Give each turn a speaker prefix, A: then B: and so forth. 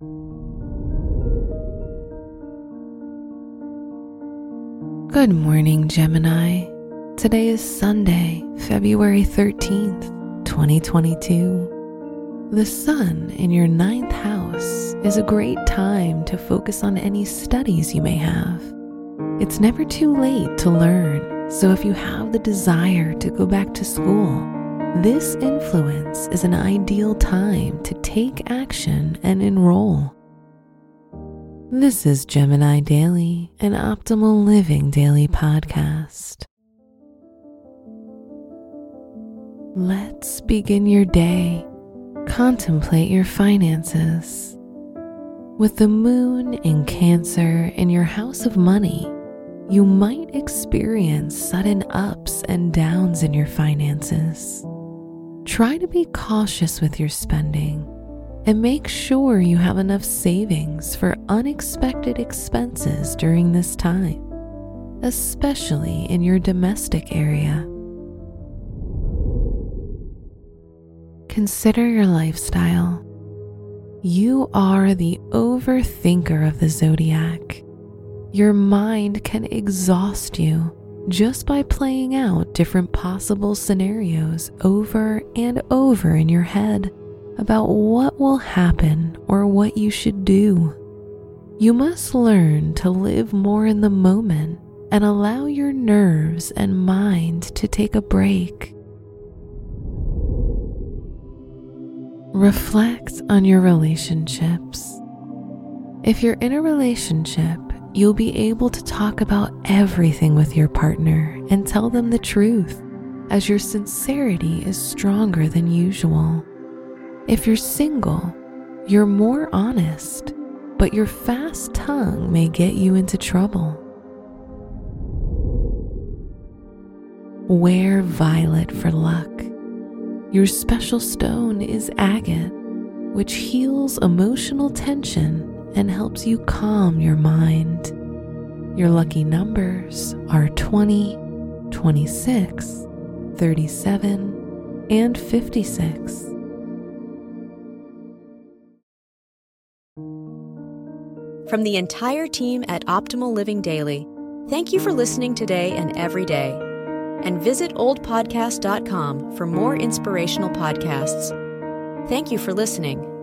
A: Good morning, Gemini. Today is Sunday, February 13th, 2022. The sun in your ninth house is a great time to focus on any studies you may have. It's never too late to learn, so if you have the desire to go back to school, this influence is an ideal time to take action and enroll. This is Gemini Daily, an optimal living daily podcast. Let's begin your day. Contemplate your finances. With the moon in Cancer in your house of money, you might experience sudden ups and downs in your finances. Try to be cautious with your spending and make sure you have enough savings for unexpected expenses during this time, especially in your domestic area. Consider your lifestyle. You are the overthinker of the zodiac. Your mind can exhaust you just by playing out different possible scenarios over and over in your head about what will happen or what you should do. You must learn to live more in the moment and allow your nerves and mind to take a break. Reflect on your relationships. If you're in a relationship, you'll be able to talk about everything with your partner and tell them the truth, as your sincerity is stronger than usual. If you're single, you're more honest, but your fast tongue may get you into trouble. Wear violet for luck. Your special stone is agate, which heals emotional tension and helps you calm your mind. Your lucky numbers are 20, 26, 37, and 56.
B: From the entire team at Optimal Living Daily, thank you for listening today and every day. And visit oldpodcast.com for more inspirational podcasts. Thank you for listening.